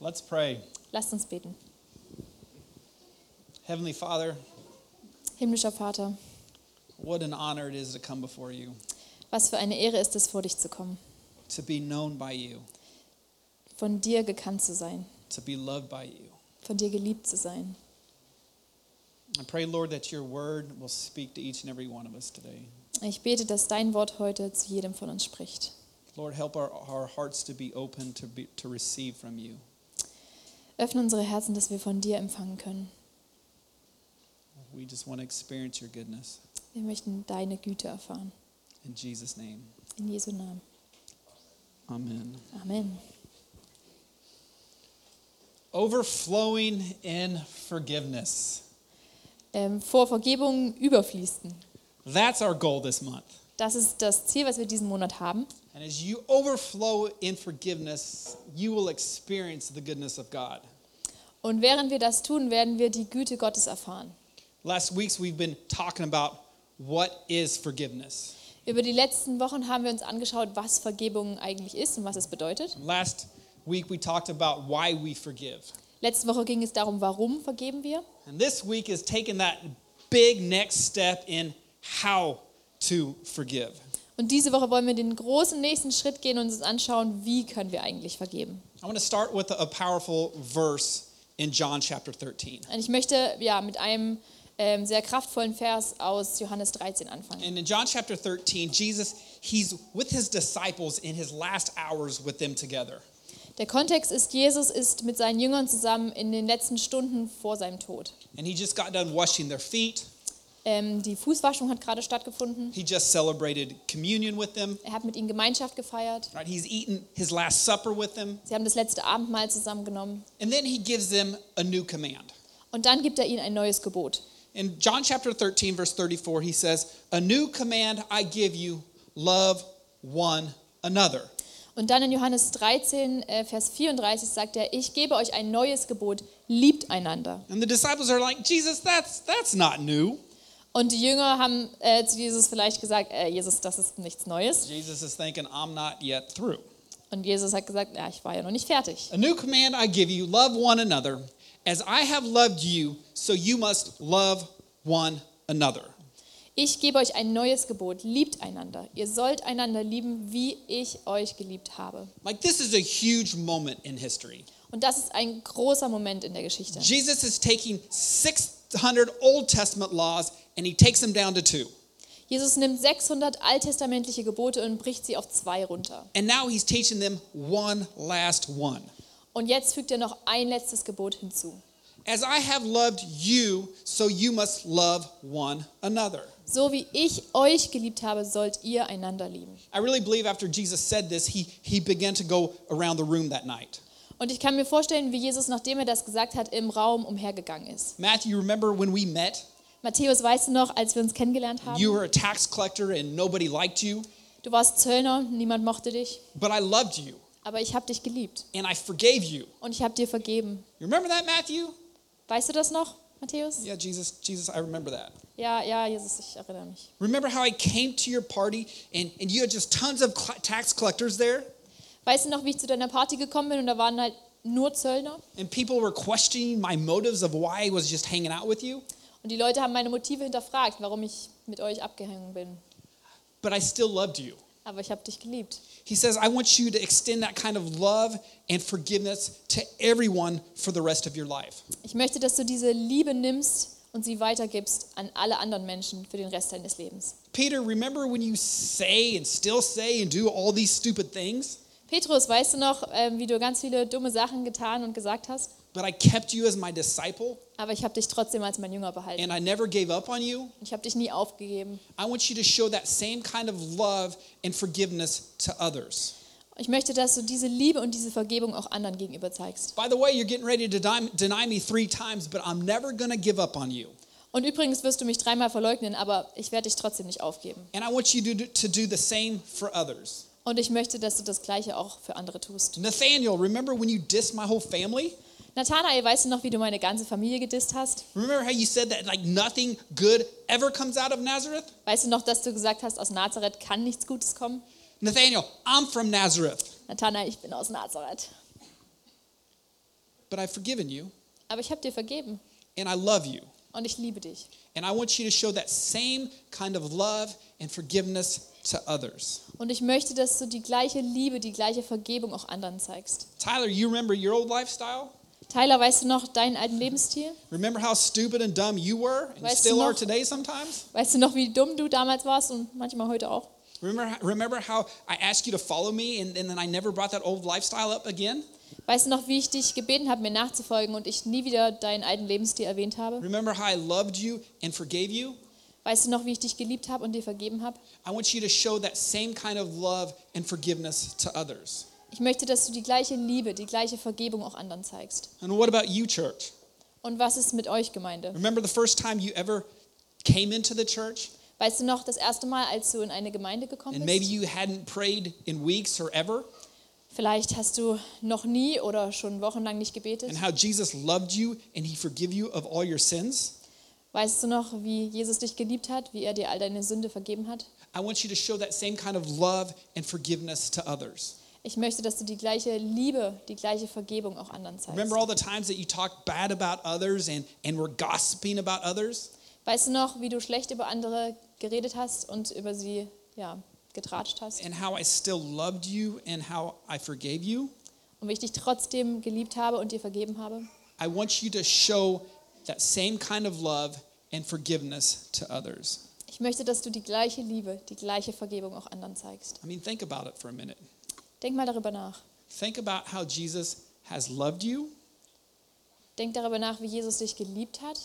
Let's pray. Lasst uns beten. Heavenly Father, Himmlischer Vater, what an honor it is to come before you, was für eine Ehre ist es, vor dich zu kommen, to be known by you, von dir gekannt zu sein, to be loved by you. von dir geliebt zu sein. I pray, Lord, that your word will speak to each and every one of us today. Ich bete, dass dein Wort heute zu jedem von uns spricht. Lord, help our, our hearts to be open to, be, to receive from you. Öffne unsere Herzen, dass wir von dir empfangen können. We just want to experience your goodness. Wir möchten deine Güte erfahren. In Jesus' name, In Jesu Namen. amen. Amen. Overflowing in forgiveness. Ähm, vor Vergebung überfließen. That's our goal this month. Das ist das Ziel, was wir diesen Monat haben. And as you overflow in forgiveness, you will experience the goodness of God. Und während wir das tun, werden wir die Güte Gottes erfahren. Last weeks we've been talking about what is forgiveness. Über die letzten Wochen haben wir uns angeschaut, was Vergebung eigentlich ist und was es bedeutet. Last week we talked about why we forgive. Letzte Woche ging es darum, warum vergeben wir. And this week is taking that big next step in how to forgive. Und diese Woche wollen wir den großen nächsten Schritt gehen und uns anschauen, wie können wir eigentlich vergeben. I want to start with a powerful verse in John chapter 13. Und ich möchte ja mit einem ähm, sehr kraftvollen Vers aus Johannes 13 anfangen. And in John chapter 13, Jesus, he's with his disciples in his last hours with them together. Der Kontext ist, Jesus ist mit seinen Jüngern zusammen in den letzten Stunden vor seinem Tod. And he just got done washing their feet. Ähm, die Fußwaschung hat gerade stattgefunden. He just celebrated communion with them. Er hat mit ihnen Gemeinschaft gefeiert. Right? He's eaten his last supper with them. Sie haben das letzte Abendmahl zusammengenommen. And then he gives them a new command. Und dann gibt er ihnen ein neues Gebot. In John chapter 13, verse 34, he says, A new command I give you love one another. Und dann in Johannes 13, äh, Vers 34 sagt er, ich gebe euch ein neues Gebot, liebt einander. And the disciples are like, Jesus, that's, that's not new. Und die Jünger haben äh, zu Jesus vielleicht gesagt, äh, Jesus, das ist nichts Neues. Jesus is thinking, I'm not yet through. Und Jesus hat gesagt, ja, ich war ja noch nicht fertig. A new command I give you love one another. As I have loved you, so you must love one another. Ich gebe euch ein neues Gebot, liebt einander. Ihr sollt einander lieben, wie ich euch geliebt habe. Like, this is a huge moment in history. Und das ist ein großer Moment in der Geschichte. Jesus is taking 600 Old Testament laws and he takes them down to two. Jesus nimmt 600 alttestamentliche Gebote und bricht sie auf zwei runter. And now he's teaching them one last one. Und jetzt fügt er noch ein letztes Gebot hinzu. As I have loved you, so you must love one another. So wie ich euch geliebt habe, sollt ihr einander lieben. I really believe after Jesus said this, he, he began to go around the room that night. Und ich kann mir vorstellen, wie Jesus, nachdem er das gesagt hat, im Raum umhergegangen ist. Matthew, remember when we met? Matthäus, weißt du noch, als wir uns kennengelernt haben? You were a tax collector and nobody liked you, Du warst Zöllner, niemand mochte dich, but I loved you aber ich habe dich geliebt and I forgave you. und ich habe dir vergeben. You remember that, Matthew? Weißt du das noch, Matthäus? Yeah, Jesus, Jesus, I remember that. Ja, ja, Jesus, ich erinnere mich. Remember how I came to your party and, and you had just tons of tax collectors there? Weißt du noch, wie ich zu deiner Party gekommen bin und da waren halt nur Zöllner? And people were questioning my motives of why I was just hanging out with you? Und die Leute haben meine Motive hinterfragt, warum ich mit euch abgehangen bin. But I still loved you. Aber ich habe dich geliebt. He says, I want you to extend that kind of love and forgiveness to everyone for the rest of your life. Ich möchte, dass du diese Liebe nimmst und sie weitergibst an alle anderen Menschen für den Rest deines Lebens. Peter, remember when you say and still say and do all these stupid things? Petrus, weißt du noch, ähm, wie du ganz viele dumme Sachen getan und gesagt hast? But I kept you as my disciple Aber ich habe dich trotzdem als mein Jünger behalten. and I never gave up on you. Ich habe dich nie aufgegeben. I want you to show that same kind of love and forgiveness to others. Ich möchte, dass du diese Liebe und diese Vergebung auch anderen gegenüber zeigst. By the way, you're getting ready to deny, me three times, but I'm never going to give up on you. Und übrigens wirst du mich dreimal verleugnen, aber ich werde dich trotzdem nicht aufgeben. And I want you to do, to do the same for others. Und ich möchte, dass du das Gleiche auch für andere tust. Nathaniel, remember when you dissed my whole family? Nathanael, weißt du noch, wie du meine ganze Familie gedisst hast? Remember how you said that like nothing good ever comes out of Nazareth? Weißt du noch, dass du gesagt hast, aus Nazareth kann nichts Gutes kommen? Nathaniel, I'm from Nazareth. Nathanael, ich bin aus Nazareth. but I've forgiven you aber ich habe dir vergeben and I love you. und ich liebe dich. And I want you to show that same kind of love and forgiveness to others. Und ich möchte, dass du die gleiche Liebe, die gleiche Vergebung auch anderen zeigst. Tyler, you remember your old lifestyle? Tyler, weißt du noch deinen alten Lebensstil? Remember how stupid and dumb you were and Weißt du still are noch- today sometimes? Weißt du noch, wie dumm du damals warst und manchmal heute auch? Remember, remember how I asked you to follow me and, and then I never brought that old lifestyle up again? Weißt du noch, wie ich dich gebeten habe, mir nachzufolgen und ich nie wieder deinen alten Lebensstil erwähnt habe? Remember how I loved you and forgave you? Weißt du noch, wie ich dich geliebt habe und dir vergeben habe? I want you to show that same kind of love and forgiveness to others. Ich möchte, dass du die gleiche Liebe, die gleiche Vergebung auch anderen zeigst. And what about you, church? Und was ist mit euch, Gemeinde? Remember the first time you ever came into the church Weißt du noch, das erste Mal, als du in eine Gemeinde gekommen and maybe bist? you hadn't prayed in weeks or ever? Vielleicht hast du noch nie oder schon wochenlang nicht gebetet. And how Jesus loved you and he forgive you of all your sins? Weißt du noch, wie Jesus dich geliebt hat, wie er dir all deine Sünde vergeben hat? I want you to show that same kind of love and forgiveness to others. Ich möchte, dass du die gleiche Liebe, die gleiche Vergebung auch anderen zeigst. Remember all the times that you talked bad about others and, and were gossiping about others? Weißt du noch, wie du schlecht über andere geredet hast und über sie ja, getratscht hast? And how I still loved you and how I forgave you? Und wie ich dich trotzdem geliebt habe und dir vergeben habe? I want you to show that same kind of love and forgiveness to others. Ich möchte, dass du die gleiche Liebe, die gleiche Vergebung auch anderen zeigst. I mean, think about it for a minute. Denk mal darüber nach. Think about how Jesus has loved you Denk darüber nach, wie Jesus dich geliebt hat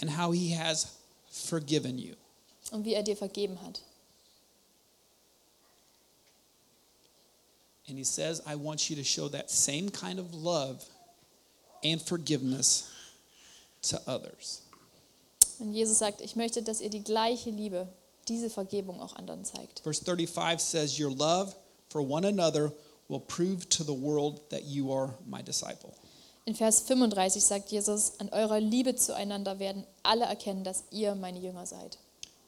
and how he has forgiven you. und wie er dir vergeben hat. And he says, I want you to show that same kind of love and forgiveness to others. Und Jesus sagt, ich möchte, dass ihr die gleiche Liebe, diese Vergebung auch anderen zeigt. Verse 35 says, Your love for one another will prove to the world that you are my disciple. In Vers 35 sagt Jesus, an eurer Liebe zueinander werden alle erkennen, dass ihr meine Jünger seid.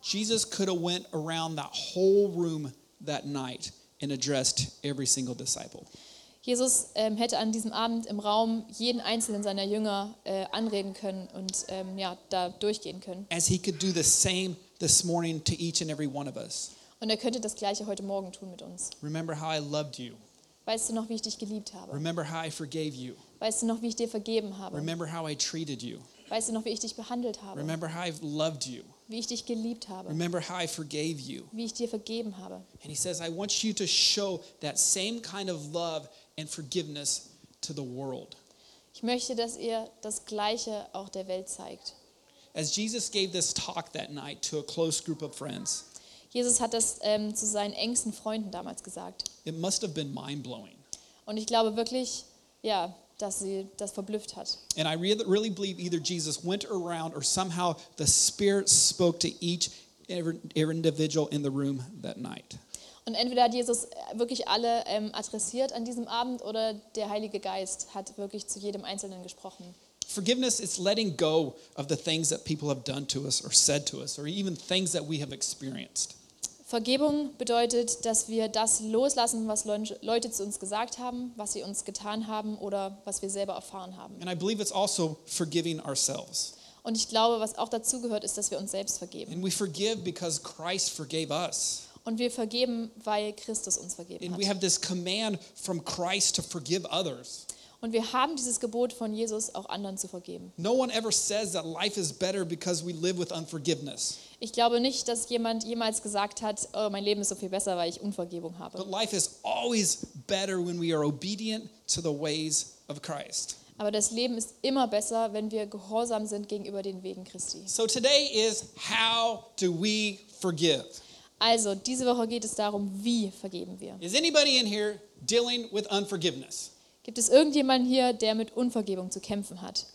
Jesus could have went around that whole room that night and addressed every single disciple. Jesus ähm, hätte an diesem Abend im Raum jeden einzelnen seiner Jünger äh, anreden können und ähm, ja, da durchgehen können. As he could do the same this morning to each and every one of us. Und er könnte das gleiche heute Morgen tun mit uns. Remember how I loved you. Weißt du noch, wie ich dich geliebt habe? Remember how I forgave you. Weißt du noch, wie ich dir vergeben habe? Remember how I treated you. Weißt du noch, wie ich dich behandelt habe? Remember how I've loved you. Wie ich dich geliebt habe? Remember how I forgave you. Wie ich dir vergeben habe? And he says, I want you to show that same kind of love and forgiveness to the world. Ich möchte, dass ihr das Gleiche auch der Welt zeigt. As Jesus gave this talk that night to a close group of friends, Jesus hat das ähm, zu seinen engsten Freunden damals gesagt. it must have been mind blowing. Und ich glaube wirklich, ja, dass sie das verblüfft hat. And I really, believe either Jesus went around or somehow the Spirit spoke to each individual in the room that night. Und entweder hat Jesus wirklich alle ähm, adressiert an diesem Abend oder der Heilige Geist hat wirklich zu jedem Einzelnen gesprochen. Forgiveness is letting go of the things that people have done to us or said to us or even things that we have experienced. Vergebung bedeutet, dass wir das loslassen, was Leute zu uns gesagt haben, was sie uns getan haben oder was wir selber erfahren haben. And I believe it's also forgiving ourselves. Und ich glaube, was auch dazu gehört, ist, dass wir uns selbst vergeben. And we forgive because Christ forgave us. Und wir vergeben, weil Christus uns vergeben And we hat. have this command from Christ to forgive others. Und wir haben dieses Gebot von Jesus, auch anderen zu vergeben. No one ever says that life is better because we live with unforgiveness. Ich glaube nicht, dass jemand jemals gesagt hat, oh, mein Leben ist so viel besser, weil ich Unvergebung But habe. life is always better when we are obedient to the ways of Christ. Aber das Leben ist immer besser, wenn wir gehorsam sind gegenüber den Wegen Christi. So today is how do we forgive? Also, diese Woche geht es darum, wie vergeben wir. Is anybody in here dealing with unforgiveness? Gibt es irgendjemanden hier, der mit Unvergebung zu kämpfen hat?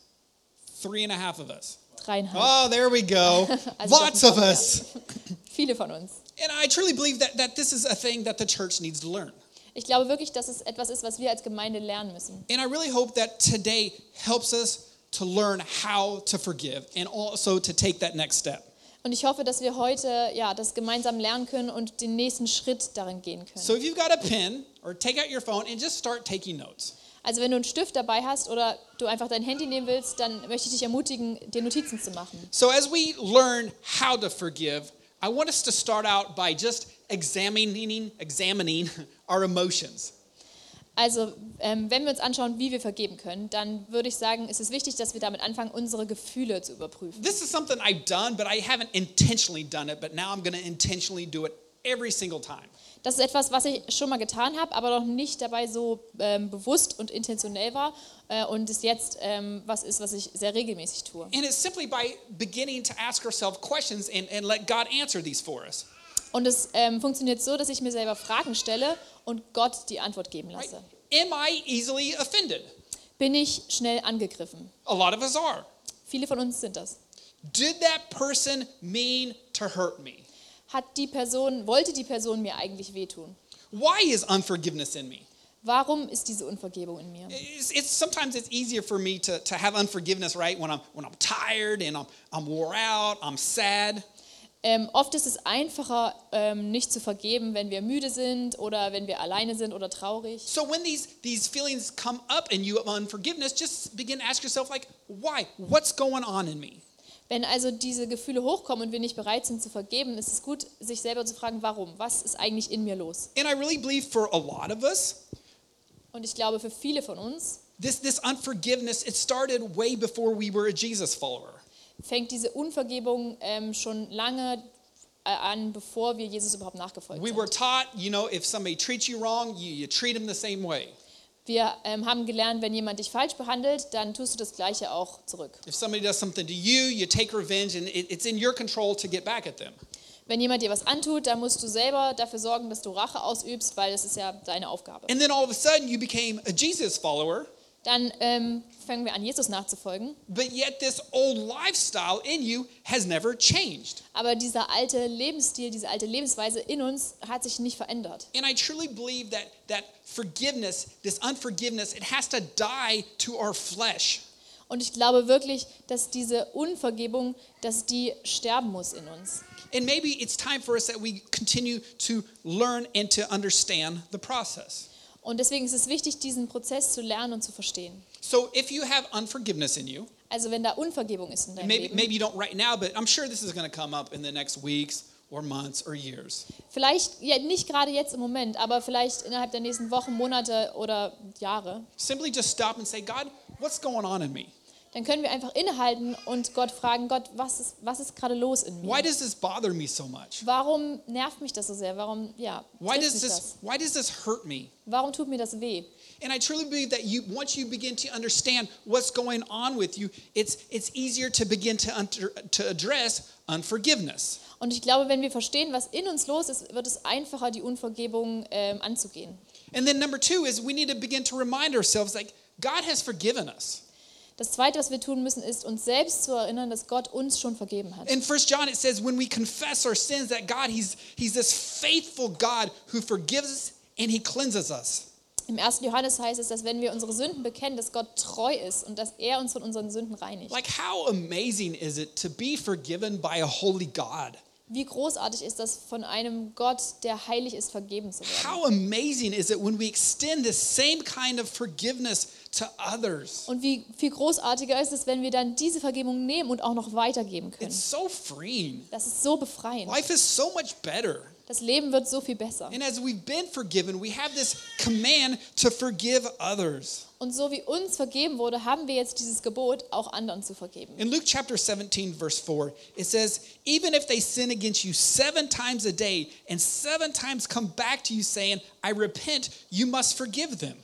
Three and a half of us. Dreieinhalb. Oh, there we go. Also Lots of us. Viele von uns. And I truly believe that, that this is a thing that the church needs to learn. Ich glaube wirklich, dass es etwas ist, was wir als Gemeinde lernen müssen. And I really hope that today helps us to learn how to forgive and also to take that next step. Und ich hoffe, dass wir heute ja, das gemeinsam lernen können und den nächsten Schritt darin gehen können. So if you've got a pen or take out your phone and just start taking notes. Also wenn du einen Stift dabei hast oder du einfach dein Handy nehmen willst, dann möchte ich dich ermutigen, dir Notizen zu machen. So, as we learn how to forgive, I want us to start out by just examining, examining our emotions. Also ähm, wenn wir uns anschauen, wie wir vergeben können, dann würde ich sagen, ist es wichtig, dass wir damit anfangen, unsere Gefühle zu überprüfen. This is something I've done, but I haven't intentionally done it, but now I'm going to intentionally do it every single time. Das ist etwas, was ich schon mal getan habe, aber noch nicht dabei so ähm, bewusst und intentionell war äh, und es jetzt ähm, was ist, was ich sehr regelmäßig tue. And it's simply by beginning to ask ourselves questions and, and let God answer these for us. Und es ähm, funktioniert so, dass ich mir selber Fragen stelle und Gott die Antwort geben Right? lasse. Am I easily offended? Bin ich schnell angegriffen? A lot of us are. Viele von uns sind das. Did that person mean to hurt me? Hat die Person, wollte die Person mir eigentlich wehtun? Why is unforgiveness in me? Warum ist diese Unvergebung in mir? It's, it's sometimes it's easier for me to, to have unforgiveness, right? When I'm when I'm tired and I'm I'm wore out, I'm sad. Ähm, oft ist es einfacher, ähm, nicht zu vergeben, wenn wir müde sind oder wenn wir alleine sind oder traurig. So when these these feelings come up in you of unforgiveness, just begin to ask yourself like, why? What's going on in me? Wenn also diese Gefühle hochkommen und wir nicht bereit sind zu vergeben, ist es gut, sich selber zu fragen, warum? Was ist eigentlich in mir los? And I really believe for a lot of us, Und ich glaube, für viele von uns this this unforgiveness it started way before we were a Jesus follower. fängt diese Unvergebung ähm, schon lange äh, an, bevor wir Jesus überhaupt nachgefolgt We sind. were taught, you know, if somebody treats you wrong, you, you treat them the same way. Wir ähm, haben gelernt, wenn jemand dich falsch behandelt, dann tust du das Gleiche auch zurück. If somebody does something to you, you take revenge, and it, it's in your control to get back at them. Wenn jemand dir was antut, dann musst du selber dafür sorgen, dass du Rache ausübst, weil das ist ja deine Aufgabe. And then all of a sudden, you became a Jesus follower, Dann ähm, fangen wir an, Jesus nachzufolgen. but yet this old lifestyle in you has never changed. Aber dieser alte Lebensstil, diese alte Lebensweise in uns hat sich nicht verändert. And I truly believe that that forgiveness, this unforgiveness, it has to die to our flesh. Und ich glaube wirklich, dass diese Unvergebung, dass die sterben muss in uns. And maybe it's time for us that we continue to learn and to understand the process. Und deswegen ist es wichtig, diesen Prozess zu lernen und zu verstehen. So if you have unforgiveness in you, Also wenn da Unvergebung ist in deinem maybe Leben, maybe you don't right now, but I'm sure this is going to come up in the next weeks or months or years. vielleicht, ja nicht gerade jetzt im Moment, aber vielleicht innerhalb der nächsten Wochen, Monate oder Jahre, Simply just stop and say, God, what's going on in me? Dann können wir einfach innehalten und Gott fragen, Gott, was ist, was ist gerade los in Why mir? does this bother me so much? Warum nervt mich das so sehr? Warum, ja, Why does this das? why does this hurt me? Warum tut mir das weh? And I truly believe that you once you begin to understand what's going on with you, it's it's easier to begin to under, to address unforgiveness. Und ich glaube, wenn wir verstehen, was in uns los ist, wird es einfacher, die Unvergebung ähm, anzugehen. And then number 2 is we need to begin to remind ourselves like God has forgiven us. Das Zweite, was wir tun müssen, ist uns selbst zu erinnern, dass Gott uns schon vergeben hat. In 1 John it says when we confess our sins that God he's he's this faithful God who forgives us and he cleanses us. Im 1. Johannes heißt es, dass wenn wir unsere Sünden bekennen, dass Gott treu ist und dass er uns von unseren Sünden reinigt. Like how amazing is it to be forgiven by a holy God? Wie großartig ist das, von einem Gott, der heilig ist, vergeben zu werden. How amazing is it when we extend this same kind of forgiveness to others? Und wie viel großartiger ist es, wenn wir dann diese Vergebung nehmen und auch noch weitergeben können. It's so freeing. Das ist so befreiend. Life is so much better. Das Leben wird so viel besser. And as we've been forgiven, we have this command to forgive others. Und so wie uns vergeben wurde, haben wir jetzt dieses Gebot, auch anderen zu vergeben. In Luke chapter 17, verse 4, it says, Even if they sin against you seven times a day and seven times come back to you saying, I repent, you must forgive them.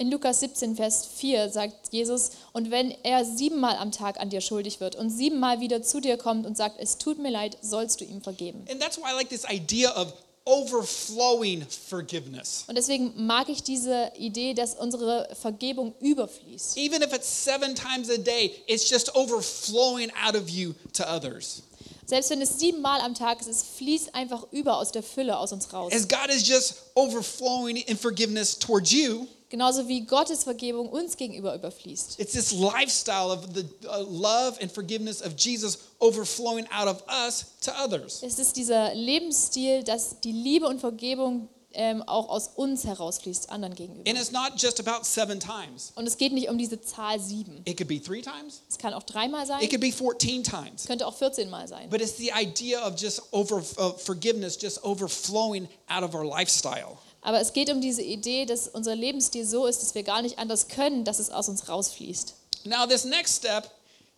In Lukas 17, Vers 4 sagt Jesus, und wenn er siebenmal am Tag an dir schuldig wird und siebenmal wieder zu dir kommt und sagt, es tut mir leid, sollst du ihm vergeben. And that's why I like this idea of overflowing forgiveness. Und deswegen mag ich diese Idee, dass unsere Vergebung überfließt. Even if it's seven times a day, it's just overflowing out of you to others. Selbst wenn es siebenmal am Tag ist, es fließt einfach über aus der Fülle aus uns raus. As God is just overflowing in forgiveness towards you, Genauso wie Gottes Vergebung uns gegenüber überfließt. it's this lifestyle of the uh, love and forgiveness of Jesus overflowing out of us to others. Es ist dieser Lebensstil, dass die Liebe und Vergebung ähm, auch aus uns herausfließt, anderen gegenüber. And it's not just about seven times. Und es geht nicht um diese Zahl sieben. It could be three times. Es kann auch dreimal sein, It could be 14 times. es könnte auch 14 Mal sein. But it's the idea of just over uh, forgiveness just overflowing out of our lifestyle. Aber es geht um diese Idee, dass unser Lebensstil so ist, dass wir gar nicht anders können, dass es aus uns rausfließt. Now this next step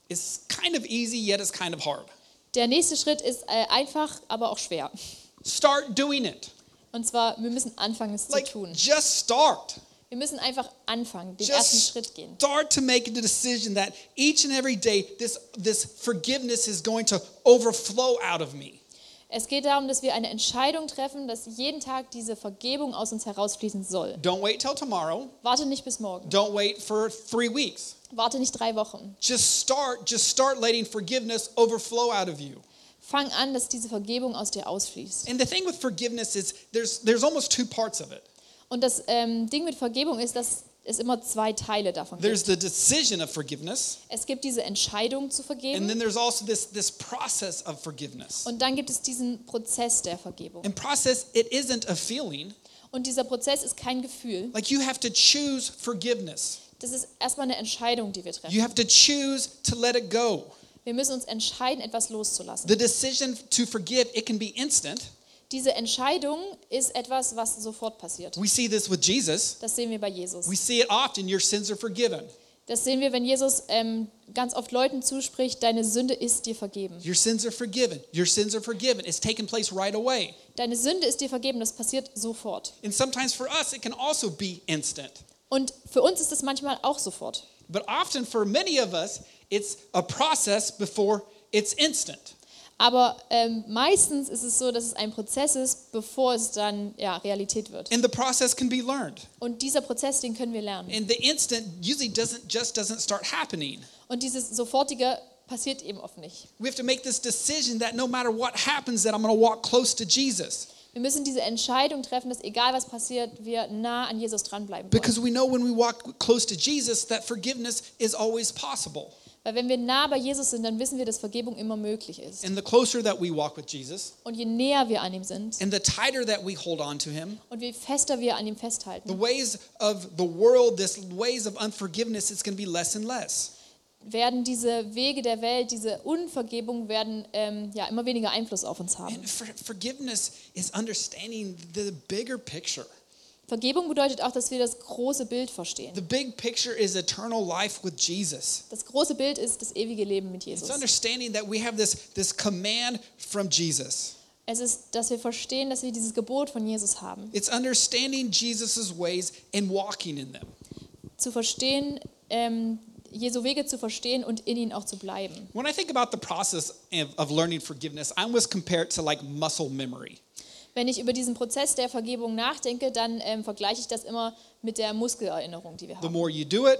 is kind of easy yet it's kind of hard. Der nächste Schritt ist äh, einfach, aber auch schwer. Start doing it. Und zwar, wir müssen anfangen, es Like zu tun. just start. Wir müssen einfach anfangen, den ersten Just Schritt gehen. start to make the decision that each and every day this this forgiveness is going to overflow out of me. Es geht darum, dass wir eine Entscheidung treffen, dass jeden Tag diese Vergebung aus uns herausfließen soll. Don't wait till tomorrow. Warte nicht bis morgen. Don't wait for 3 weeks. Warte nicht drei Wochen. Just start just start letting forgiveness overflow out of you. Fang an, dass diese Vergebung aus dir ausfließt. And the thing with forgiveness is there's there's almost two parts of it. Und das ähm, Ding mit Vergebung ist, dass es immer zwei Teile davon There's gibt. the decision of forgiveness, Es gibt diese Entscheidung zu and vergeben then there's also this this process of forgiveness. und dann gibt es diesen Prozess der Vergebung. And process it isn't a feeling. Und dieser Prozess ist kein Gefühl. Like you have to choose forgiveness. Das ist erstmal eine Entscheidung, die wir treffen. You have to choose to let it go. Wir müssen uns entscheiden, etwas loszulassen. The decision to forgive, it can be instant. Diese Entscheidung ist etwas, was sofort passiert. We see this with Jesus. Das sehen wir bei Jesus. We see it often. Your sins are forgiven. Das sehen wir, wenn Jesus ähm, ganz oft Leuten zuspricht, deine Sünde ist dir vergeben. Your sins are forgiven. Your sins are forgiven. It's taking place right away. Deine Sünde ist dir vergeben, das passiert sofort. And sometimes for us, it can also be instant. Und für uns ist es manchmal auch sofort. But often for many of us, it's a process before it's instant. Aber ähm, meistens ist es so, dass es ein Prozess ist, bevor es dann ja, Realität wird. And the process can be learned. Und dieser Prozess, den können wir lernen. And the instant usually doesn't just doesn't start happening. Und dieses Sofortige passiert eben oft nicht. We have to make this decision that no matter what happens, that I'm going to walk close to Jesus. Wir müssen diese Entscheidung treffen, dass egal was passiert, wir nah an Jesus dranbleiben wollen. Because we know when we walk close to Jesus that forgiveness is always possible. Weil wenn wir nah bei Jesus sind, dann wissen wir, dass Vergebung immer möglich ist. And the closer that we walk with Jesus, Und je näher wir an ihm sind and the tighter that we hold on to him, und je fester wir an ihm the festhalten, ways of the world, this ways of unforgiveness, it's going to be less and less. werden diese Wege der Welt, diese Unvergebung werden ähm, ja immer weniger Einfluss auf uns haben. And for, forgiveness is understanding the bigger picture. Vergebung bedeutet auch, dass wir das große Bild verstehen. The big picture is eternal life with Jesus. Das große Bild ist das ewige Leben mit Jesus. It's understanding that we have this, this command from Jesus. Es ist, dass wir verstehen, dass wir dieses Gebot von Jesus haben. It's understanding Jesus' ways and walking in them. Zu verstehen, ähm, Jesu Wege zu verstehen und in ihnen auch zu bleiben. When I think about the process of, of learning forgiveness, I almost compare it to like muscle memory. Wenn ich über diesen Prozess der Vergebung nachdenke, dann ähm, vergleiche ich das immer mit der Muskelerinnerung, die wir The haben. more you do it,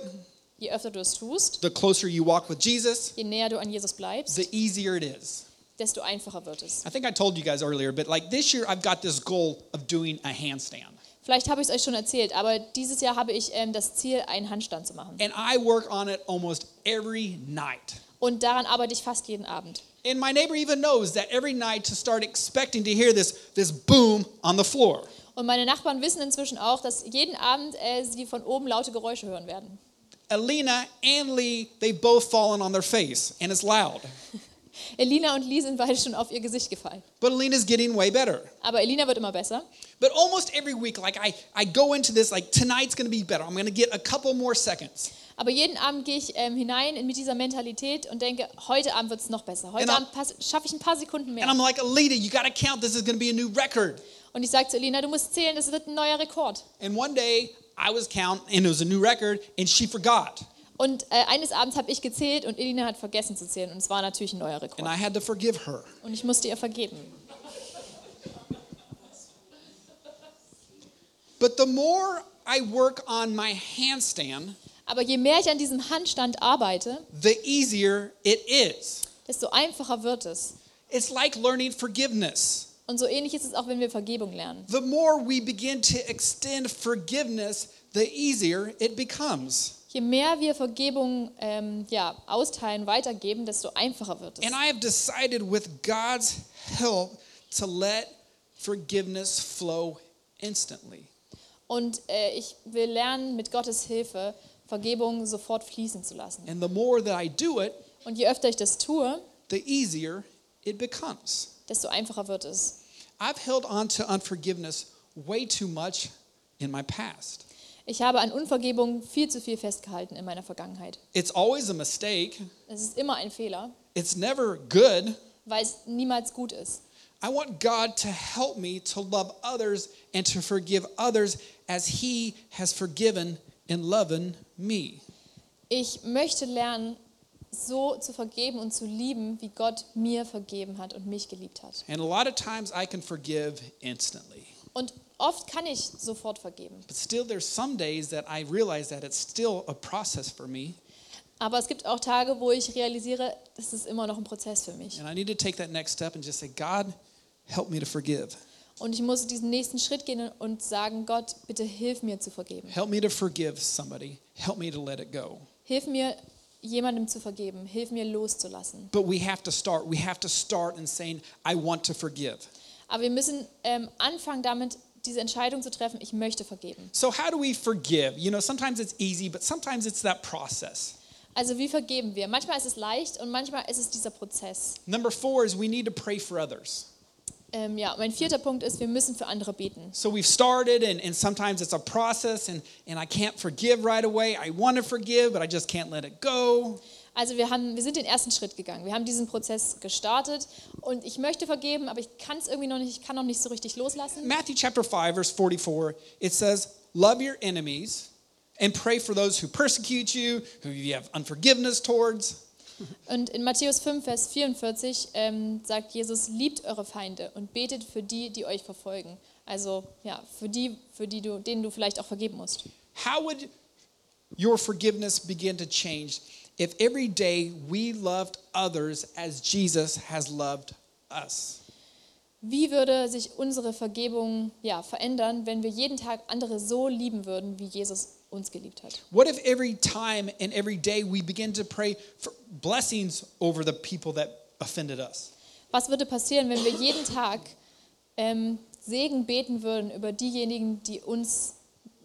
Je öfter du es tust, the closer you walk with Jesus, je näher du an Jesus bleibst, the easier it is. desto einfacher wird es. I think I told you guys earlier, but like this year, I've got this goal of doing a handstand. Vielleicht habe ich es euch schon erzählt, aber dieses Jahr habe ich ähm, das Ziel, einen Handstand zu machen. And I work on it almost every night. Und daran arbeite ich fast jeden Abend. And my neighbor even knows that every night to start expecting to hear this, this boom on the floor. Und meine Nachbarn wissen inzwischen auch, dass jeden Abend äh, sie von oben laute Geräusche hören werden. Alina and Lee, they've both fallen on their face, and it's loud. Elina und Lee sind beide schon auf ihr Gesicht gefallen. But Alina's getting way better. Aber Elina wird immer besser. But almost every week, like I, I go into this, like tonight's gonna be better. I'm gonna get a couple more seconds. Aber jeden Abend gehe ich ähm, hinein mit dieser Mentalität und denke, heute Abend wird es noch besser. Heute And I'm- Abend schaffe ich ein paar Sekunden And mehr. I'm like, Alina, you gotta count, this is gonna be a new record. Und ich sage zu Elina, du musst zählen, das wird ein neuer Rekord. And one day, I was counting, and it was a new record, and she forgot. Und äh, eines Abends habe ich gezählt und Elina hat vergessen zu zählen. Und es war natürlich ein neuer And Rekord. I had to forgive her. Und ich musste ihr vergeben. But the more I work on my handstand, Aber je mehr ich an diesem Handstand arbeite, the easier it is. desto einfacher wird es. It's like learning forgiveness. Und so ähnlich ist es auch, wenn wir Vergebung lernen. The more we begin to extend forgiveness, the easier it becomes. Je mehr wir Vergebung ähm, ja, austeilen, weitergeben, desto einfacher wird es. And I have decided with God's help to let forgiveness flow instantly. Und äh, ich will lernen, mit Gottes Hilfe Vergebung sofort fließen zu lassen. And the more that I do it, Und je öfter ich das tue, the easier it becomes. desto einfacher wird es. I've held on to unforgiveness way too much in my past. Ich habe an Unvergebung viel zu viel festgehalten in meiner Vergangenheit. It's always a mistake, Es ist immer ein Fehler, it's never good. weil es niemals gut ist. I want God to help me to love others and to forgive others as He has forgiven and loving me. Ich möchte lernen, so zu vergeben und zu lieben, wie Gott mir vergeben hat und mich geliebt hat. And a lot of times I can forgive instantly. Und oft kann ich sofort vergeben. But still, there's some days that I realize that it's still a process for me, Aber es gibt auch Tage, wo ich realisiere, das ist immer noch ein Prozess für mich. and I need to take that next step and just say, God, help me to forgive. Und ich muss diesen nächsten Schritt gehen und sagen, Gott, bitte hilf mir zu vergeben. Help me to forgive somebody. Help me to let it go. Hilf mir, jemandem zu vergeben. Hilf mir loszulassen. But we have to start. We have to start in saying, I want to forgive. Aber wir müssen ähm, anfangen damit, diese Entscheidung zu treffen, ich möchte vergeben. So, how do we forgive? You know, sometimes it's easy, but sometimes it's that process. Also wie vergeben wir? Manchmal ist es leicht und manchmal ist es dieser Prozess. Number four is we need to pray for others. Ähm, ja, mein vierter Punkt ist, wir müssen für andere beten. So we've started, and, and sometimes it's a process, and, and I can't forgive right away. I want to forgive, but I just can't let it go. Also wir, haben, wir sind den ersten Schritt gegangen. Wir haben diesen Prozess gestartet und ich möchte vergeben, aber ich kann es irgendwie noch nicht, ich kann noch nicht so richtig loslassen. Matthew chapter 5, verse 44, it says, Love your enemies and pray for those who persecute you, who you have unforgiveness towards. Und in Matthäus 5, Vers 44 ähm, sagt Jesus, liebt eure Feinde und betet für die, die euch verfolgen. Also ja, für die, für die du, denen du vielleicht auch vergeben musst. How would your forgiveness begin to change if every day we loved others as Jesus has loved us? Wie würde sich unsere Vergebung ja, verändern, wenn wir jeden Tag andere so lieben würden, wie Jesus uns geliebt hat? What if every time and every day we begin to pray for blessings over the people that offended us? Was würde passieren, wenn wir jeden Tag ähm, Segen beten würden über diejenigen, die uns,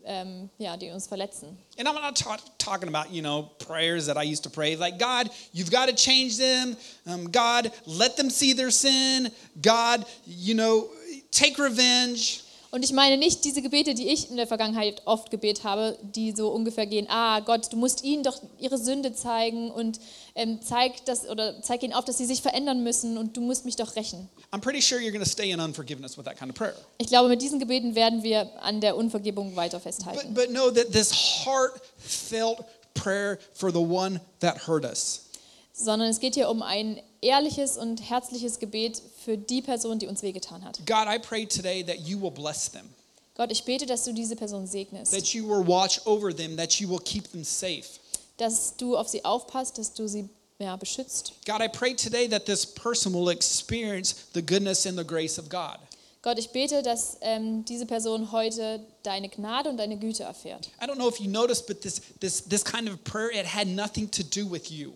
ähm, ja, die uns verletzen? And I'm not ta- talking about, you know, prayers that I used to pray, like, God, you've got to change them. Um, God, let them see their sin. God, you know, take revenge. Und ich meine nicht diese Gebete, die ich in der Vergangenheit oft gebetet habe, die so ungefähr gehen, ah Gott, du musst ihnen doch ihre Sünde zeigen und ähm, zeig, das, oder zeig ihnen auf, dass sie sich verändern müssen und du musst mich doch rächen. I'm pretty sure you're going to stay in unforgiveness with that kind of prayer. Ich glaube, mit diesen Gebeten werden wir an der Unvergebung weiter festhalten. But, but know that this heartfelt prayer for the one that hurt us. Sondern es geht hier um ein ehrliches und herzliches Gebet für die Person, die uns wehgetan hat. God, I pray today that you will bless them, Gott, ich bete, dass du diese Person segnest, that you will watch over them, that you will keep them safe. dass du auf sie aufpasst, dass du sie ja, beschützt. God, I pray today that this person will experience the goodness and the grace of God. Gott, ich bete, dass ähm, diese Person heute deine Gnade und deine Güte erfährt. I don't know if you noticed, but this, this, this kind of prayer, it had nothing to do with you.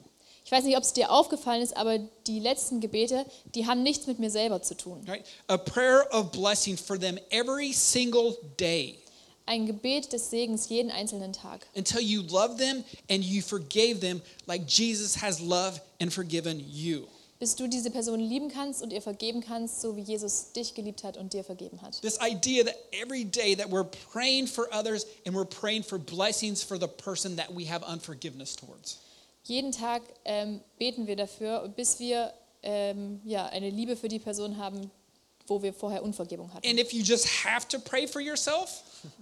Ich weiß nicht, ob es dir aufgefallen ist, aber die letzten Gebete, die haben nichts mit mir selber zu tun. Right? A prayer of blessing for them every single day Ein Gebet des Segens jeden einzelnen Tag, until you love them and you forgave them like Jesus has loved and forgiven you. bis du diese Person lieben kannst und ihr vergeben kannst, so wie Jesus dich geliebt hat und dir vergeben hat. This idea that every day that we're praying for others and we're praying for blessings for the person that we have unforgiveness towards. Jeden Tag ähm, beten wir dafür, bis wir ähm, ja, eine Liebe für die Person haben, wo wir vorher Unvergebung hatten. And if you just have to pray for yourself,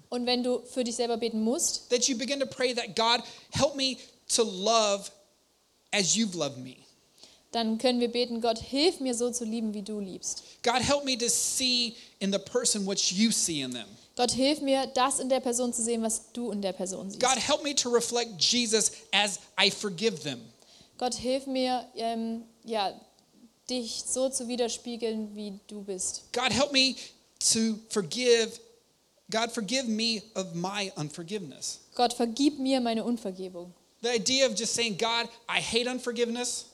Und wenn du für dich selber beten musst, that you begin to pray that God help me to love as you've loved me. dann können wir beten, Gott, hilf mir so zu lieben, wie du liebst. God help me to see in the person what you see in them. Gott, hilf mir, das in der Person zu sehen, was du in der Person siehst. God help me to reflect Jesus as I forgive them. Gott, hilf mir, ähm, ja, dich so zu widerspiegeln, wie du bist. God help me to forgive. God forgive me of my unforgiveness. Gott, vergib mir meine Unvergebung. The idea of just saying, God, I hate unforgiveness.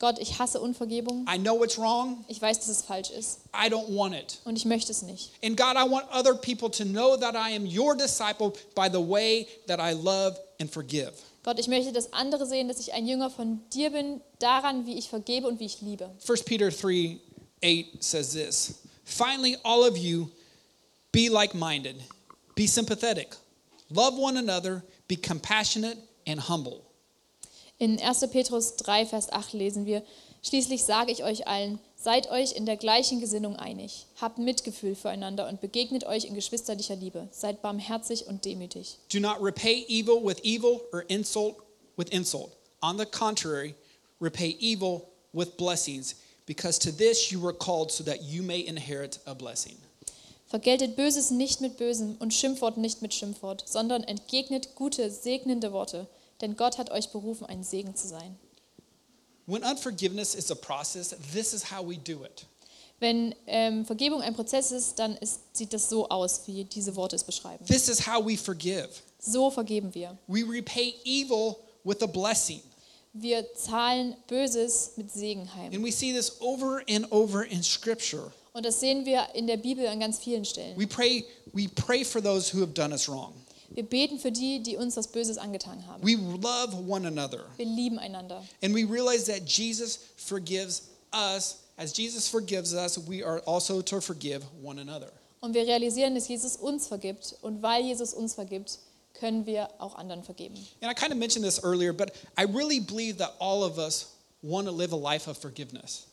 Gott, ich hasse Unvergebung. I know it's wrong. Ich weiß, dass es falsch ist I don't want it. und ich möchte es nicht. And God, I want other people to know that I am your disciple by the way that I love and forgive. Gott, ich möchte, dass andere sehen, dass ich ein Jünger von dir bin, daran, wie ich vergebe und wie ich liebe. 1 Peter 3 8 says this Finally, all of you be like minded, be sympathetic, love one another, be compassionate and humble. In 1. Petrus 3, Vers 8 lesen wir, Schließlich sage ich euch allen, seid euch in der gleichen Gesinnung einig, habt Mitgefühl füreinander und begegnet euch in geschwisterlicher Liebe, seid barmherzig und demütig. Do not repay evil with evil or insult with insult. On the contrary, repay evil with blessings, because to this you were called so that you may inherit a blessing. Vergeltet Böses nicht mit Bösem und Schimpfwort nicht mit Schimpfwort, sondern entgegnet gute, segnende Worte, denn Gott hat euch berufen, ein Segen zu sein. When unforgiveness is a process, this is how we do it. Wenn ähm, Vergebung ein Prozess ist, dann ist, sieht das so aus, wie diese Worte es beschreiben. This is how we forgive. So vergeben wir. We repay evil with a blessing. Wir zahlen Böses mit Segen heim. And we see this over and over in scripture. Und das sehen wir in der Bibel an ganz vielen Stellen. We pray we pray for those who have done us wrong. Wir beten für die, die uns das Böses angetan haben. We love one another. Wir lieben einander. And we realize that Jesus forgives us. As Jesus forgives us, we are also to forgive one another. Und wir realisieren, dass Jesus uns vergibt. Und weil Jesus uns vergibt, können wir auch anderen vergeben. And I kind of mentioned this earlier, but I really believe that all of us want to live a life of forgiveness.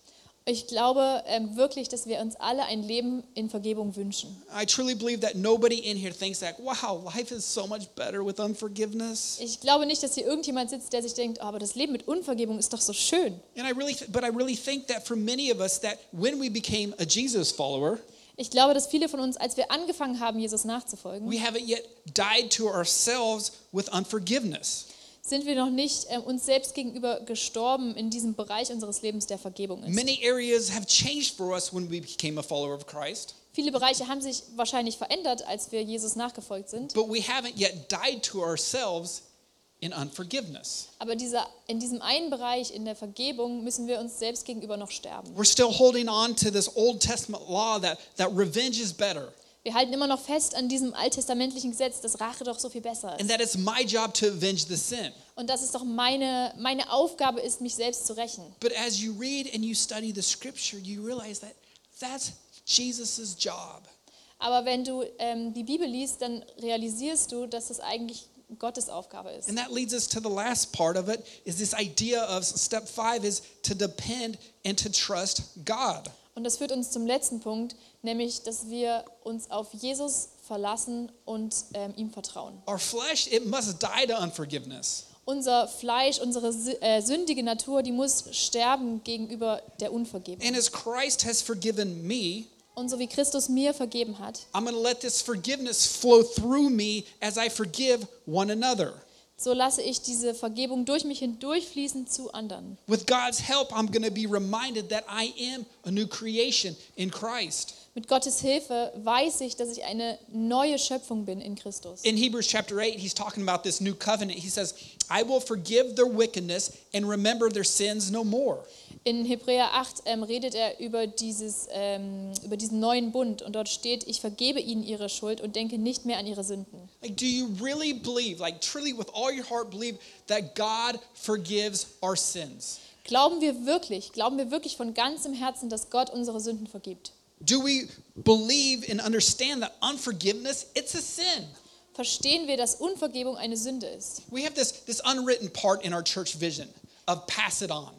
Ich glaube ähm, wirklich, dass wir uns alle ein Leben in Vergebung wünschen. I truly believe that nobody in here thinks that, wow, life is so much better with unforgiveness. Ich glaube nicht, dass hier irgendjemand sitzt, der sich denkt, oh, aber das Leben mit Unvergebung ist doch so schön. And I really, but I really think that for many of us, that when we became a Jesus follower, Ich glaube, dass viele von uns, als wir angefangen haben, Jesus nachzufolgen, we haven't yet died to ourselves with unforgiveness. Sind wir noch nicht äh, uns selbst gegenüber gestorben in diesem Bereich unseres Lebens, der Vergebung ist. Many areas have changed for us when we became a follower of Christ, Viele Bereiche haben sich wahrscheinlich verändert, als wir Jesus nachgefolgt sind. but we haven't yet died to ourselves in unforgiveness. Aber dieser, in diesem einen Bereich, in der Vergebung, müssen wir uns selbst gegenüber noch sterben. We're still holding on to this Old Testament law that, that revenge is better Wir halten immer noch fest an diesem alttestamentlichen Gesetz, dass Rache doch so viel besser and ist. that it's my job to avenge the sin. Und dass es doch meine, meine Aufgabe ist, mich selbst zu rächen. But as you read and you study the scripture, you realize that that's Jesus' job. Aber wenn du ähm, die Bibel liest, dann realisierst du, dass es eigentlich Gottes Aufgabe ist. And that leads us to the last part of it is this idea of step 5 is to depend and to trust God. Und das führt uns zum letzten Punkt, nämlich, dass wir uns auf Jesus verlassen und ähm, ihm vertrauen. Our flesh, it must die to unforgiveness. Unser Fleisch, unsere äh, sündige Natur, die muss sterben gegenüber der Unvergebung. And as Christ has forgiven me, Und so wie Christus mir vergeben hat, I'm going to let this forgiveness flow through me as I forgive one another. So lasse ich diese Vergebung durch mich hindurchfließen zu anderen. With God's help, I'm going to be reminded that I am a new creation in Christ. Mit Gottes Hilfe weiß ich, dass ich eine neue Schöpfung bin in Christus. In Hebrews chapter 8, he's talking about this new covenant. He says, I will forgive their wickedness and remember their sins no more. In Hebräer 8 ähm, redet er über, dieses, ähm, über diesen neuen Bund und dort steht, ich vergebe ihnen ihre Schuld und denke nicht mehr an ihre Sünden. Like, do you really believe, like truly with all your heart, believe that God forgives our sins? Glauben wir wirklich, glauben wir wirklich von ganzem Herzen, dass Gott unsere Sünden vergibt? Do we believe and understand that unforgiveness, it's a sin? Verstehen wir, dass Unvergebung eine Sünde ist? We have this, this unwritten part in our church vision of pass it on.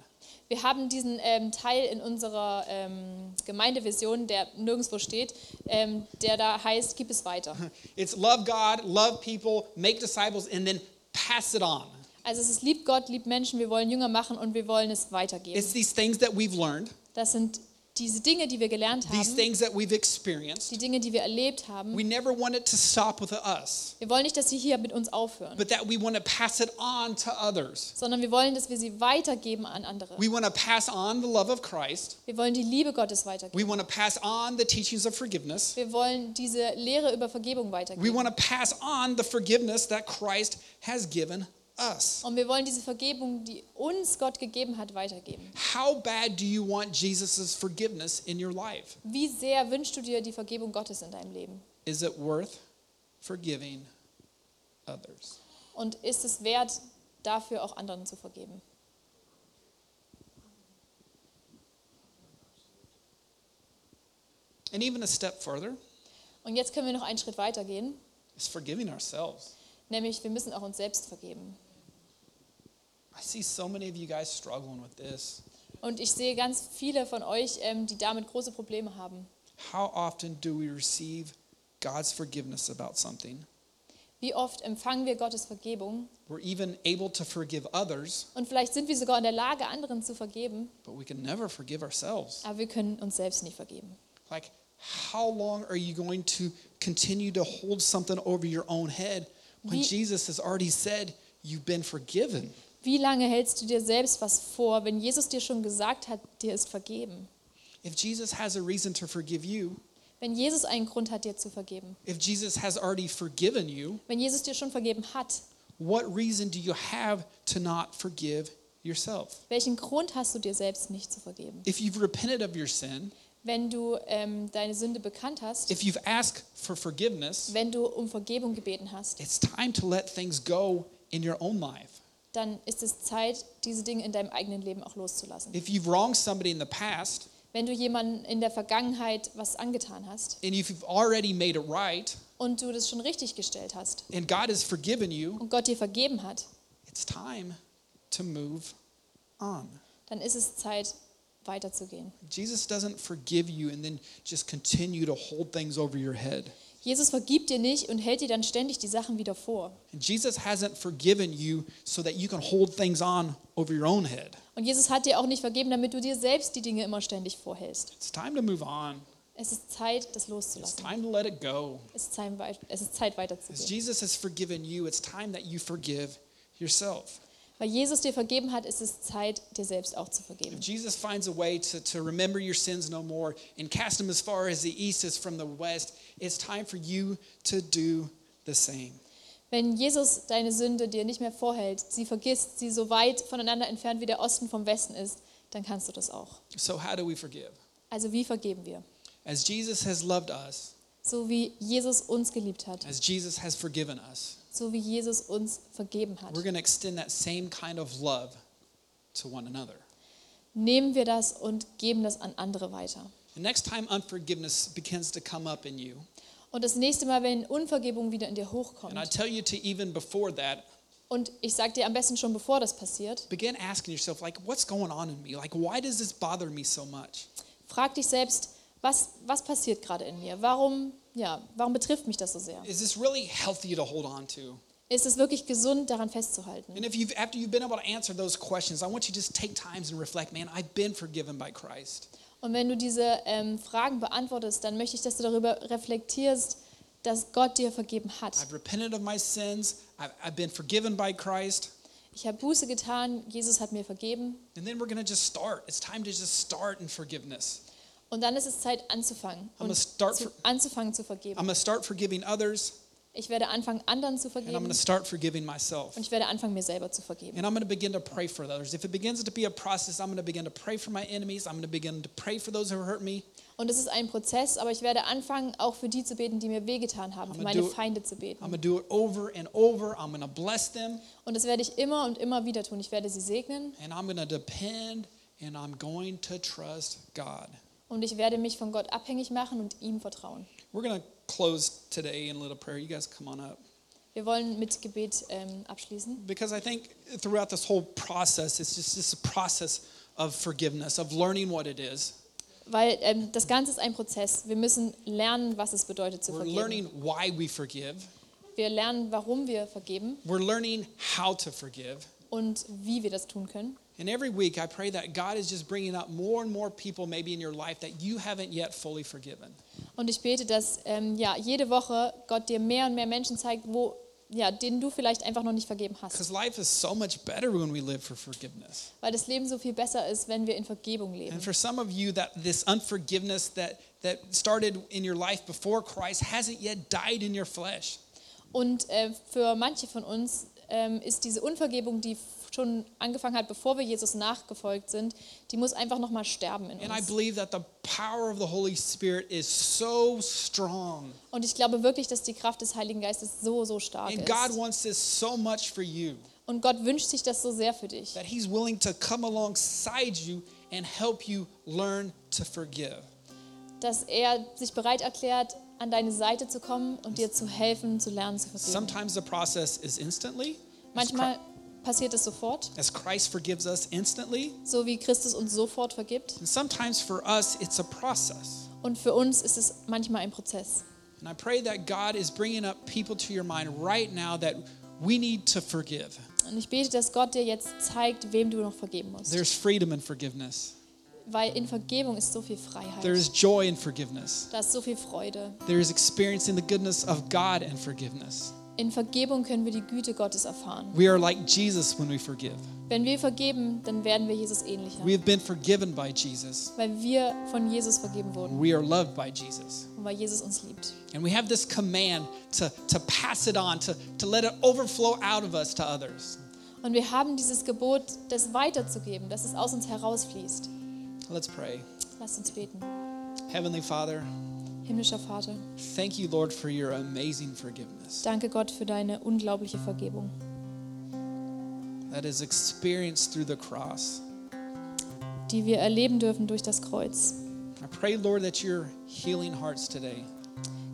Wir haben diesen ähm, Teil in unserer ähm, Gemeindevision, der nirgendwo steht, ähm, der da heißt, gib es weiter. It's love God, love people, make disciples, and then pass it on. Also es ist lieb Gott, lieb Menschen, wir wollen Jünger machen und wir wollen es weitergeben. It's these things that we've learned, Das sind diese Dinge, die wir gelernt these haben, things that we've experienced. die Dinge, die wir erlebt haben. We never want it to stop with us, Wir wollen nicht, dass sie hier mit uns aufhören, but that we want to pass it on to others. sondern wir wollen, dass wir sie weitergeben an andere. We want to pass on the love of Christ. Wir wollen die Liebe Gottes weitergeben. We want to pass on the teachings of forgiveness. Wir wollen diese Lehre über Vergebung We weitergeben. want to pass on the forgiveness that Christ has given us. Und wir wollen diese Vergebung, die uns Gott gegeben hat, weitergeben. How bad do you want Jesus' forgiveness in your life? Wie sehr wünschst du dir die Vergebung Gottes in deinem Leben? Is it worth forgiving others? Und ist es wert, dafür auch anderen zu vergeben? And even a step further Und jetzt können wir noch einen Schritt weiter gehen, is forgiving ourselves. nämlich wir müssen auch uns selbst vergeben. I see so many of you guys struggling with this. Und ich sehe ganz viele von euch, ähm, die damit große Probleme haben. How often do we receive God's forgiveness about something? Wie oft empfangen wir Gottes Vergebung? We're even able to forgive others, Und vielleicht sind wir sogar in der Lage, anderen zu vergeben, but we can never forgive ourselves. aber wir können uns selbst nicht vergeben. Like, how long are you going to continue to hold something over your own head when Wie- Jesus has already said you've been forgiven? Wie lange hältst du dir selbst was vor, wenn Jesus dir schon gesagt hat, dir ist vergeben? If Jesus has a reason to forgive you, Wenn Jesus einen Grund hat, dir zu vergeben, if Jesus has already forgiven you, wenn Jesus dir schon vergeben hat, what reason do you have to not forgive yourself? welchen Grund hast du dir selbst nicht zu vergeben? If you've repented of your sin, Wenn du ähm, deine Sünde bekannt hast, if you've asked for forgiveness, wenn du um Vergebung gebeten hast, it's time to let things go in your own life. Dann ist es Zeit, diese Dinge in deinem eigenen Leben auch loszulassen. If you've wronged somebody in the past Wenn du jemandem in der Vergangenheit was angetan hast and if you've already made it right und du das schon richtig gestellt hast and God has forgiven you, und Gott dir vergeben hat, it's time to move on. dann ist es Zeit, weiterzugehen. Jesus doesn't forgive you and then just continue to hold things over your head. Jesus vergibt dir nicht und hält dir dann ständig die Sachen wieder vor. And Jesus hasn't forgiven you so that you can hold things on over your own head. Und Jesus hat dir auch nicht vergeben, damit du dir selbst die Dinge immer ständig vorhältst. It's time to move on. Es ist Zeit, das It's loszulassen. time to let it go. Es ist Zeit, es ist Zeit As weiterzugehen. Jesus has forgiven you, it's time that you forgive yourself. Weil Jesus dir vergeben hat, ist es Zeit, dir selbst auch zu vergeben. If Jesus finds a way to, to remember your sins no more and cast them as far as the east is from the west, it's time for you to do the same. Wenn Jesus deine Sünde dir nicht mehr vorhält, sie vergisst, sie so weit voneinander entfernt wie der Osten vom Westen ist, dann kannst du das auch. So, how do we forgive? Also wie vergeben wir? As Jesus has loved us, So wie Jesus uns geliebt hat, as Jesus has forgiven us, so wie Jesus uns vergeben hat. we're going to extend that same kind of love to one another. Nehmen wir das und geben das an andere weiter. The next time unforgiveness begins to come up in you, Und das nächste Mal, wenn Unvergebung wieder in dir hochkommt, and I tell you to even before that, und ich sage dir am besten schon bevor das passiert, begin asking yourself, like, what's going on in me? Like, why does this bother me so much? frag dich selbst, was, was passiert gerade in mir? Warum, ja, warum betrifft mich das so sehr? Is this really healthy to hold on to? Ist es wirklich gesund, daran festzuhalten? And if you've after you've been able to answer those questions, I want you to just take times and reflect, man, I've been forgiven by Christ. Und wenn du diese ähm, Fragen beantwortest, dann möchte ich, dass du darüber reflektierst, dass Gott dir vergeben hat. I've repented of my sins. I've, I've been forgiven by Christ. Ich habe Buße getan, Jesus hat mir vergeben. And then we're going to just start. It's time to just start in forgiveness. Und dann ist es Zeit anzufangen. I'm gonna start zu, for- anzufangen zu vergeben. I'm start forgiving others, Ich werde anfangen, anderen zu and I'm going vergeben. to start forgiving myself. Und ich werde anfangen, mir selber zu vergeben. And I'm going to begin to pray for others. If it begins to be a process, I'm going to begin to pray for my enemies. I'm going to begin to pray for those who hurt me. Und es ist ein Prozess, aber ich werde anfangen, auch für die zu beten, die mir wehgetan haben, für I'm meine Feinde zu I'm beten. going to do it over and over. I'm going to bless them, Und das werde ich immer und immer wieder tun. Ich werde sie segnen and I'm going to depend and I'm going to trust God. Und ich werde mich von Gott abhängig machen und ihm vertrauen. We're going to close today in a little prayer. You guys come on up. Wir wollen mit Gebet ähm, abschließen. Because I think throughout this whole process, it's just this process of forgiveness, of learning what it is. Weil ähm, das Ganze ist ein Prozess. Wir müssen lernen, was es bedeutet zu We're vergeben. learning why we forgive. Wir lernen, warum wir vergeben We're learning how to forgive. und wie wir das tun können. And every week, I pray that God is just bringing up more and more people, maybe in your life, that you haven't yet fully forgiven. Und ich bete, dass ähm, ja, jede Woche Gott dir mehr und mehr Menschen zeigt, wo, ja, denen du vielleicht einfach noch nicht vergeben hast. Because life is so much better when we live for forgiveness. Weil das Leben so viel besser ist, wenn wir in Vergebung leben. And for some of you, that this unforgiveness that, that started in your life before Christ hasn't yet died in your flesh. Und äh, für manche von uns ähm, ist diese Unvergebung, die schon angefangen hat, bevor wir Jesus nachgefolgt sind, die muss einfach nochmal sterben in uns. so. Und ich glaube wirklich, dass die Kraft des Heiligen Geistes so, so stark And God ist. wants this so much for you Und Gott wünscht sich das so sehr für dich, that He's willing to come alongside you and help you learn to forgive. dass er sich bereit erklärt, an deine Seite zu kommen und dir zu helfen, zu lernen zu vergeben. Sometimes the process is instantly, Manchmal passiert es sofort, as Christ forgives us instantly. so wie Christus uns sofort vergibt. And sometimes for us, it's a process. Und für uns ist es manchmal ein Prozess. And I pray that God is bringing up people to your mind right now that we need to forgive. Und ich bete, dass Gott dir jetzt zeigt, wem du noch vergeben musst. There's freedom in forgiveness, Weil in Vergebung ist so viel Freiheit. there is joy in forgiveness, Da ist so viel Freude. there is experiencing the goodness of God in forgiveness. In Vergebung können wir die Güte Gottes erfahren. We are like Jesus when we forgive. Wenn wir vergeben, dann werden wir Jesus ähnlicher. We have been forgiven by Jesus. Weil wir von Jesus vergeben wurden We are loved by Jesus. und weil Jesus uns liebt. And we have this command to, to pass it on, to, to let it overflow out of us to others. Und wir haben dieses Gebot, das weiterzugeben, dass es aus uns herausfließt. Let's pray. Lasst uns beten. Heavenly Father, Himmlischer Vater, thank you, Lord, for your amazing forgiveness danke Gott für deine unglaubliche Vergebung, that is experienced through the cross. die wir erleben dürfen durch das Kreuz. I pray, Lord, that you're healing hearts today,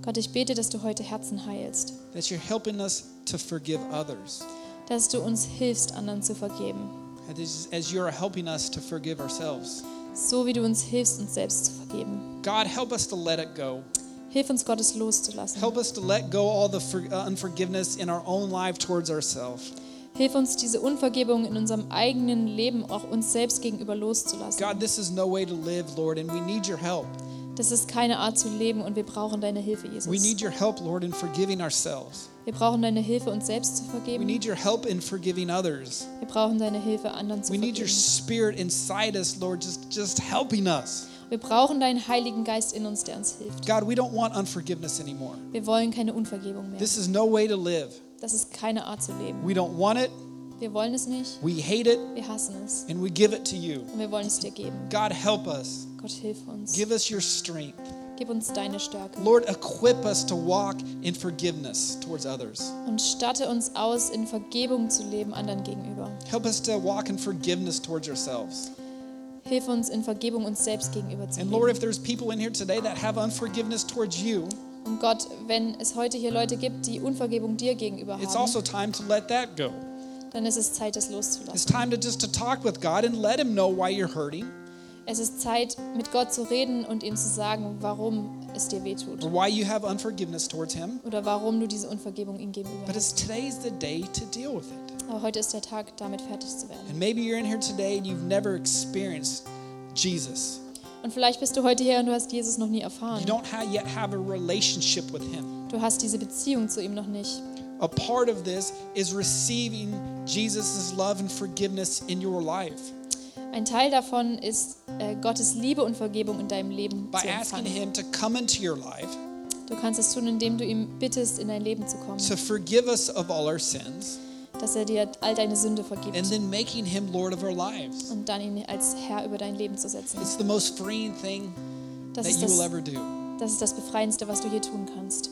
Gott, ich bete, dass du heute Herzen heilst, that you're helping us to forgive others, dass du uns hilfst, anderen zu vergeben, as you're helping us to forgive ourselves. So wie du uns hilfst, uns selbst zu vergeben. God, help us to let it go. Hilf uns, Gottes loszulassen. Help us to let go all the uh, unforgiveness in our own life towards ourselves. Hilf uns, diese Unvergebung in unserem eigenen Leben auch uns selbst gegenüber loszulassen. God, this is no way to live, Lord, and we need your help. Das ist keine Art zu leben und wir brauchen deine Hilfe, We Jesus. need your help, Lord, in forgiving ourselves. Wir brauchen deine Hilfe, uns selbst zu We need your help in forgiving others. Wir brauchen deine Hilfe, anderen zu We need your spirit inside us, Lord, just, just helping us. Wir brauchen deinen Heiligen Geist in uns, der uns hilft. God, we don't want unforgiveness anymore. Wir wollen keine Unvergebung mehr. This is no way to live. Das ist keine Art zu leben. We don't want it, Wir wollen es nicht. we hate it, Wir hassen es. and we give it to you. Und wir wollen es dir geben. God, help us. Gott, hilf uns. Give us your strength. Gib uns deine Stärke. Lord, equip us to walk in forgiveness towards others. Und statte uns aus, in Vergebung zu leben anderen gegenüber. Help us to walk in forgiveness towards ourselves. Hilf uns, in Vergebung uns selbst gegenüber zu And Lord, if there's people in here today that have unforgiveness towards you, Und Gott, wenn es heute hier Leute gibt, die Unvergebung dir gegenüber it's haben, also time to let that go. dann ist es Zeit, das loszulassen. It's time to just to talk with God and let him know why you're hurting Es ist Zeit, mit Gott zu reden und ihm zu sagen, warum es dir wehtut. or why you have unforgiveness towards him. Oder warum du diese Unvergebung ihm gegenüber But hast. today's the day to deal with it. Aber heute ist der Tag, damit fertig zu werden. And maybe you're in here today and you've never experienced Jesus. Und vielleicht bist du heute hier und du hast Jesus noch nie You erfahren. don't ha- yet have a relationship with him. Du hast diese Beziehung zu ihm noch nicht. A part of this is receiving Jesus' love and forgiveness in your life Ein Teil davon ist äh, Gottes Liebe und Vergebung in deinem Leben by zu asking empfangen. him to come into your life, Du kannst es tun, indem du ihm bittest, in dein Leben zu kommen, to forgive us of all our sins, dass er dir all deine Sünde vergibt and then making him Lord of our lives. und dann ihn als Herr über dein Leben zu setzen. It's the most freeing thing Das that ist you will das, ever do. das ist das Befreiendste, was du hier tun kannst.